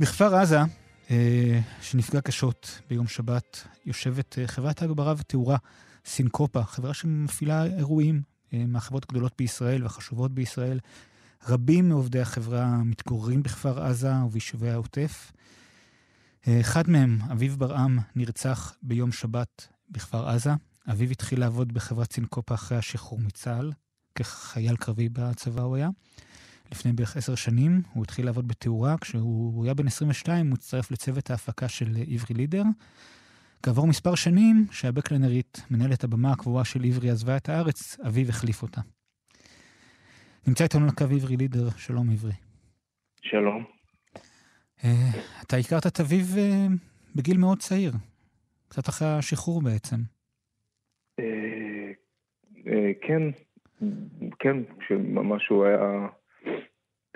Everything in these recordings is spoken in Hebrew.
בכפר עזה, אה, שנפגע קשות ביום שבת, יושבת אה, חברת ההגברה ותאורה סינקופה, חברה שמפעילה אירועים אה, מהחברות הגדולות בישראל והחשובות בישראל. רבים מעובדי החברה מתגוררים בכפר עזה וביישובי העוטף. אחד מהם, אביב ברעם, נרצח ביום שבת בכפר עזה. אביב התחיל לעבוד בחברת סינקופה אחרי השחרור מצה"ל, כחייל קרבי בצבא הוא היה. לפני בערך עשר שנים, הוא התחיל לעבוד בתאורה, כשהוא היה בן 22 הוא הצטרף לצוות ההפקה של עברי לידר. כעבור מספר שנים, שהבק קלנרית, מנהלת הבמה הקבועה של עברי, עזבה את הארץ, אביו החליף אותה. נמצא איתנו לקו עברי לידר, שלום עברי. שלום. Uh, אתה הכרת את אביו uh, בגיל מאוד צעיר, קצת אחרי השחרור בעצם. Uh, uh, כן, כן, שממש הוא היה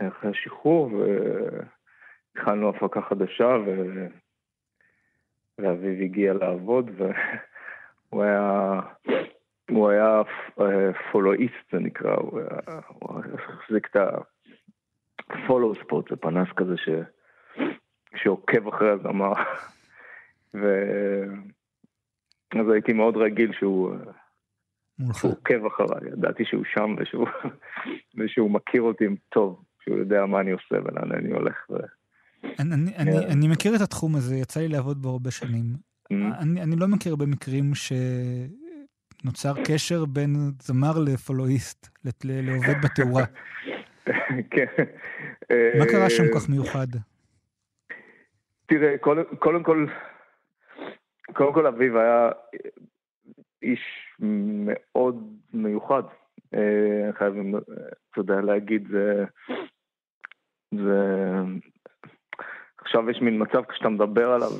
אחרי השחרור, והתחלנו הפקה חדשה, ו... ואביו הגיע לעבוד, והוא היה, הוא היה פולואיסט, זה נקרא, הוא, היה, הוא החזיק את הפולו ספורט, זה פנס כזה ש... שעוקב אחרי הזמר. ו... אז הייתי מאוד רגיל שהוא... שהוא עוקב אחריי, ידעתי שהוא שם ושהוא, ושהוא מכיר אותי טוב. שהוא יודע מה אני עושה ולאן אני הולך. ו... אני, אני, אני, כן. אני מכיר את התחום הזה, יצא לי לעבוד בו הרבה שנים. Mm. אני, אני לא מכיר הרבה מקרים שנוצר קשר בין זמר לפולואיסט, לעובד בתאורה. כן. מה קרה שם כך מיוחד? תראה, קודם, כל, קודם כל אביב היה איש מאוד מיוחד. אה, חייבים, אתה יודע, להגיד, זה... עכשיו יש מין מצב כשאתה מדבר עליו,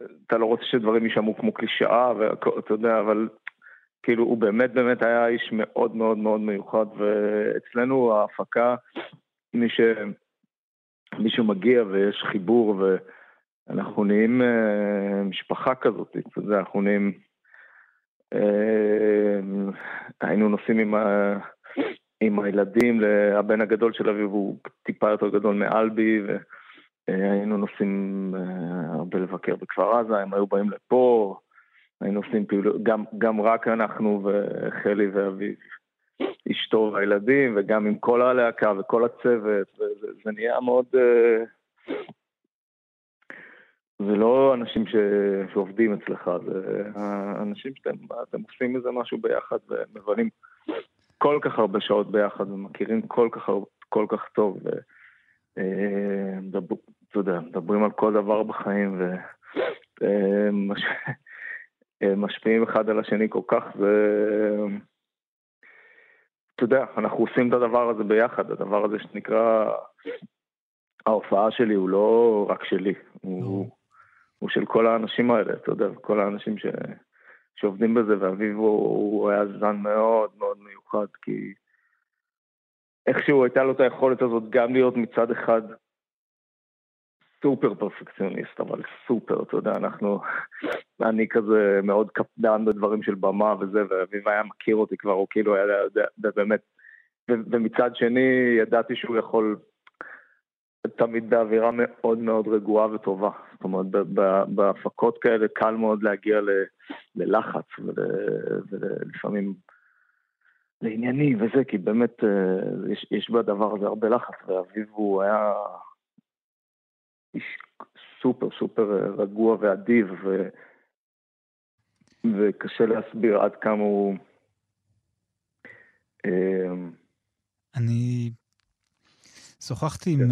ואתה לא רוצה שדברים יישמעו כמו קלישאה, ואתה יודע, אבל כאילו הוא באמת באמת היה איש מאוד מאוד מאוד מיוחד, ואצלנו ההפקה, מי ש... מישהו מגיע ויש חיבור ואנחנו נהיים אה, משפחה כזאת, אתה יודע, אנחנו נהיים... אה, היינו נוסעים עם. עם הילדים, הבן הגדול של אביב הוא טיפה יותר גדול מאלבי, והיינו נוסעים אה, הרבה לבקר בכפר עזה, הם היו באים לפה, היינו עושים פעילות, גם, גם רק אנחנו וחלי ואביב, אשתו והילדים, וגם עם כל הלהקה וכל הצוות, וזה נהיה מאוד... אה, זה לא אנשים ש... שעובדים אצלך, זה אנשים שאתם עושים איזה משהו ביחד ומבלים כל כך הרבה שעות ביחד ומכירים כל כך, כל כך טוב. ו... אה, אתה יודע, מדברים על כל דבר בחיים ומשפיעים אחד על השני כל כך, ו... אתה יודע, אנחנו עושים את הדבר הזה ביחד, הדבר הזה שנקרא, ההופעה שלי הוא לא רק שלי, הוא, הוא של כל האנשים האלה, אתה יודע, כל האנשים ש... שעובדים בזה, ואביב הוא, הוא היה זן מאוד מאוד מיוחד, כי איכשהו הייתה לו את היכולת הזאת גם להיות מצד אחד סופר פרפקציוניסט, אבל סופר, אתה יודע, אנחנו, אני כזה מאוד קפדן בדברים של במה וזה, ואביב היה מכיר אותי כבר, הוא כאילו היה יודע, באמת, ומצד שני ידעתי שהוא יכול תמיד באווירה מאוד מאוד רגועה וטובה. זאת אומרת, בהפקות כאלה קל מאוד להגיע ללחץ ולפעמים לעניינים וזה, כי באמת אה, יש, יש בדבר הזה הרבה לחץ, ואביב הוא היה איש סופר סופר רגוע ואדיב, ו... וקשה להסביר עד כמה הוא... אה, אני שוחחתי כן. עם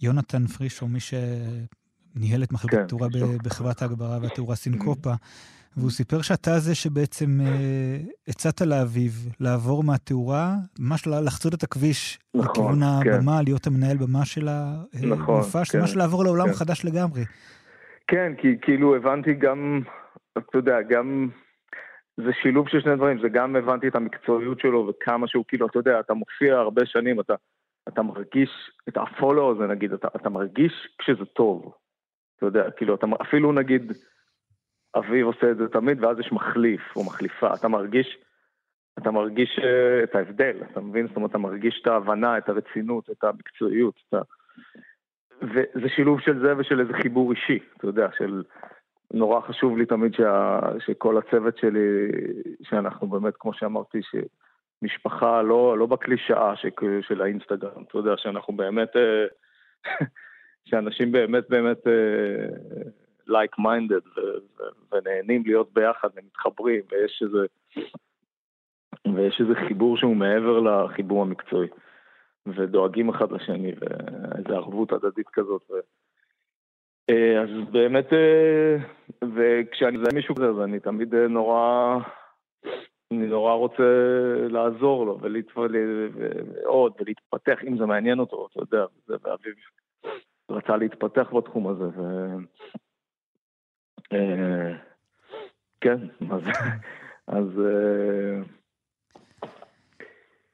יונתן פרישו, מי שניהל את מחלקת כן, התאורה בחברת ההגברה והתאורה סינקופה, והוא סיפר שאתה זה שבעצם uh, הצעת לאביו לעבור מהתאורה, ממש לחצות את הכביש נכון, לכיוון כן. הבמה, להיות המנהל במה של המופע, נכון, כן, ממש לעבור לעולם כן. חדש לגמרי. כן, כי כאילו הבנתי גם, אתה יודע, גם... זה שילוב של שני דברים, זה גם הבנתי את המקצועיות שלו וכמה שהוא כאילו, אתה יודע, אתה מופיע הרבה שנים, אתה אתה מרגיש את הפולו הזה נגיד, אתה, אתה מרגיש כשזה טוב. אתה יודע, כאילו, אתה, אפילו נגיד, אביב עושה את זה תמיד, ואז יש מחליף או מחליפה. אתה מרגיש, אתה מרגיש uh, את ההבדל, אתה מבין? זאת אומרת, אתה מרגיש את ההבנה, את הרצינות, את המקצועיות. אתה... וזה שילוב של זה ושל איזה חיבור אישי, אתה יודע, של... נורא חשוב לי תמיד שה, שכל הצוות שלי, שאנחנו באמת, כמו שאמרתי, שמשפחה לא, לא בקלישאה של האינסטגרם, אתה יודע, שאנחנו באמת, אה, שאנשים באמת באמת like minded ונהנים להיות ביחד ומתחברים, ויש איזה, ויש איזה חיבור שהוא מעבר לחיבור המקצועי, ודואגים אחד לשני, ואיזו ערבות הדדית כזאת. ו... אה, אז באמת, אה, וכשאני מזהה מישהו כזה, אז אני תמיד אה, נורא, אני נורא רוצה לעזור לו ולעוד ולהתפתח, אם זה מעניין אותו, אתה יודע, ואביב רצה להתפתח בתחום הזה, ו... כן, אז... אז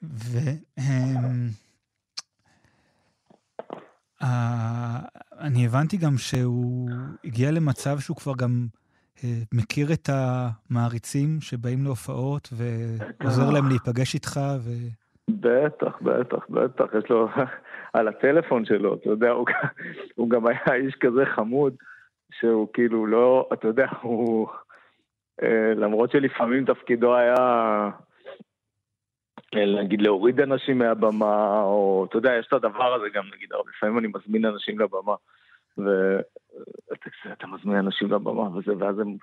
ו... אני הבנתי גם שהוא הגיע למצב שהוא כבר גם אה, מכיר את המעריצים שבאים להופעות ועוזר להם להיפגש איתך ו... בטח, בטח, בטח, יש לו על הטלפון שלו, אתה יודע, הוא, הוא גם היה איש כזה חמוד, שהוא כאילו לא, אתה יודע, הוא, אה, למרות שלפעמים תפקידו היה נגיד להוריד אנשים מהבמה, או אתה יודע, יש את הדבר הזה גם, נגיד, לפעמים אני מזמין אנשים לבמה, ואתה מזמין אנשים לבמה וזה, ואז הם,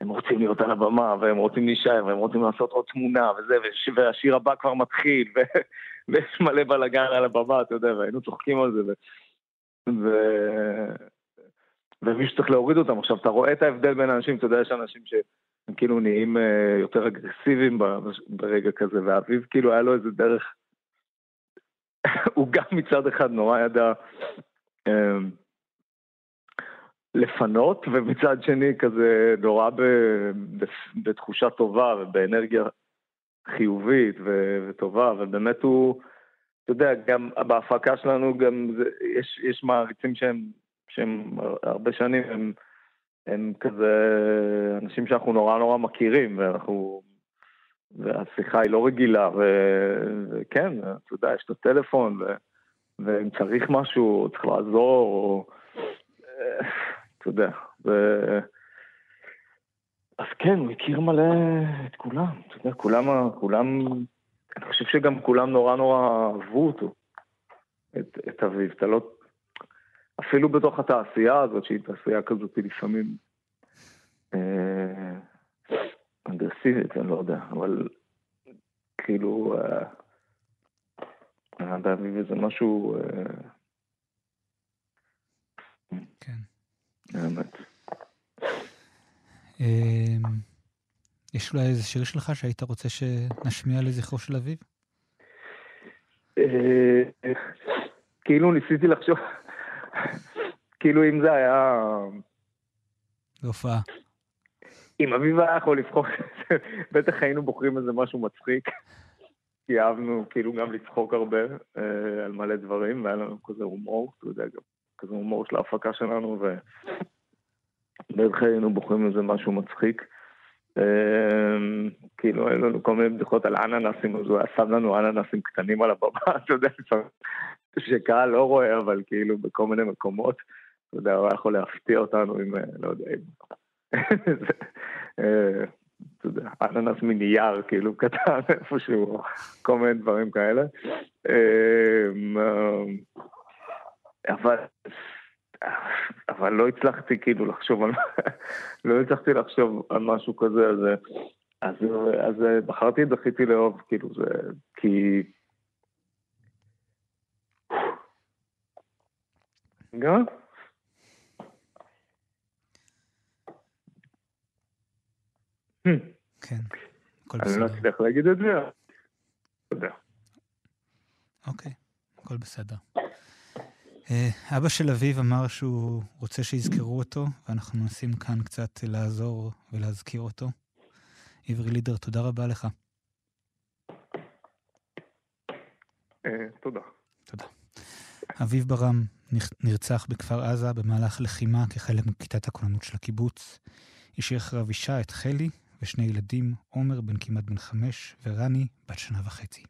הם רוצים להיות על הבמה, והם רוצים להישאר, והם רוצים לעשות עוד תמונה, וזה, והשיר הבא כבר מתחיל, ו... ויש מלא בלאגן על הבמה, אתה יודע, והיינו צוחקים על זה, ו... ו... ומישהו צריך להוריד אותם. עכשיו, אתה רואה את ההבדל בין אנשים, אתה יודע, יש אנשים ש... הם כאילו נהיים אה, יותר אגרסיביים ברגע כזה, ואביב כאילו היה לו איזה דרך, הוא גם מצד אחד נורא ידע אמ, לפנות, ומצד שני כזה נורא בתחושה טובה ובאנרגיה חיובית וטובה, ובאמת הוא, אתה יודע, גם בהפקה שלנו גם זה, יש, יש מעריצים שהם, שהם הרבה שנים, הם הם כזה אנשים שאנחנו נורא נורא מכירים, ואנחנו... והשיחה היא לא רגילה, ו... וכן, אתה יודע, יש את הטלפון, ו... ואם צריך משהו, צריך לעזור, או... אתה יודע, ו... אז כן, הוא הכיר מלא את כולם, אתה יודע, כולם, כולם, אני חושב שגם כולם נורא נורא אהבו אותו, את, את אביב, אתה לא, אפילו בתוך התעשייה הזאת, שהיא תעשייה כזאת לפעמים אה, אגרסיבית, אני לא יודע, אבל כאילו, אה, באביב זה משהו... אה, כן. באמת. יש אולי איזה שיר שלך שהיית רוצה שנשמיע לזכרו של אביב? כאילו ניסיתי לחשוב, כאילו אם זה היה... בהופעה. אם אביב היה יכול לבחור, בטח היינו בוחרים איזה משהו מצחיק. כי אהבנו כאילו גם לצחוק הרבה אה, על מלא דברים, והיה לנו כזה הומור, אתה יודע, גם כזה הומור של ההפקה שלנו, ובטח היינו בוחרים איזה משהו מצחיק. אה, כאילו, היו לנו כל מיני בדיחות על אננסים, אז הוא היה שם לנו אננסים קטנים על הבמה, אתה יודע, שקהל לא רואה, אבל כאילו בכל מיני מקומות. אתה יודע, הוא היה יכול להפתיע אותנו עם, אה, לא יודע, עם... אה, אתה יודע, אננס מנייר, כאילו, קטן איפשהו, כל מיני דברים כאלה. אה, אבל, אבל לא הצלחתי כאילו לחשוב על, לא הצלחתי לחשוב על משהו כזה, אז, אז, אז בחרתי, דחיתי לאהוב, כאילו, זה, כי... גם? כן, הכל בסדר. אני לא אצליח להגיד את זה, תודה. אוקיי, הכל בסדר. אה, אבא של אביב אמר שהוא רוצה שיזכרו אותו, ואנחנו מנסים כאן קצת לעזור ולהזכיר אותו. עברי לידר, תודה רבה לך. אה, תודה. תודה. אביב ברם נרצח בכפר עזה במהלך לחימה כחלק מכיתת הכוננות של הקיבוץ. השאיר אחריו אישה, את חלי, ושני ילדים, עומר בן כמעט בן חמש, ורני בת שנה וחצי.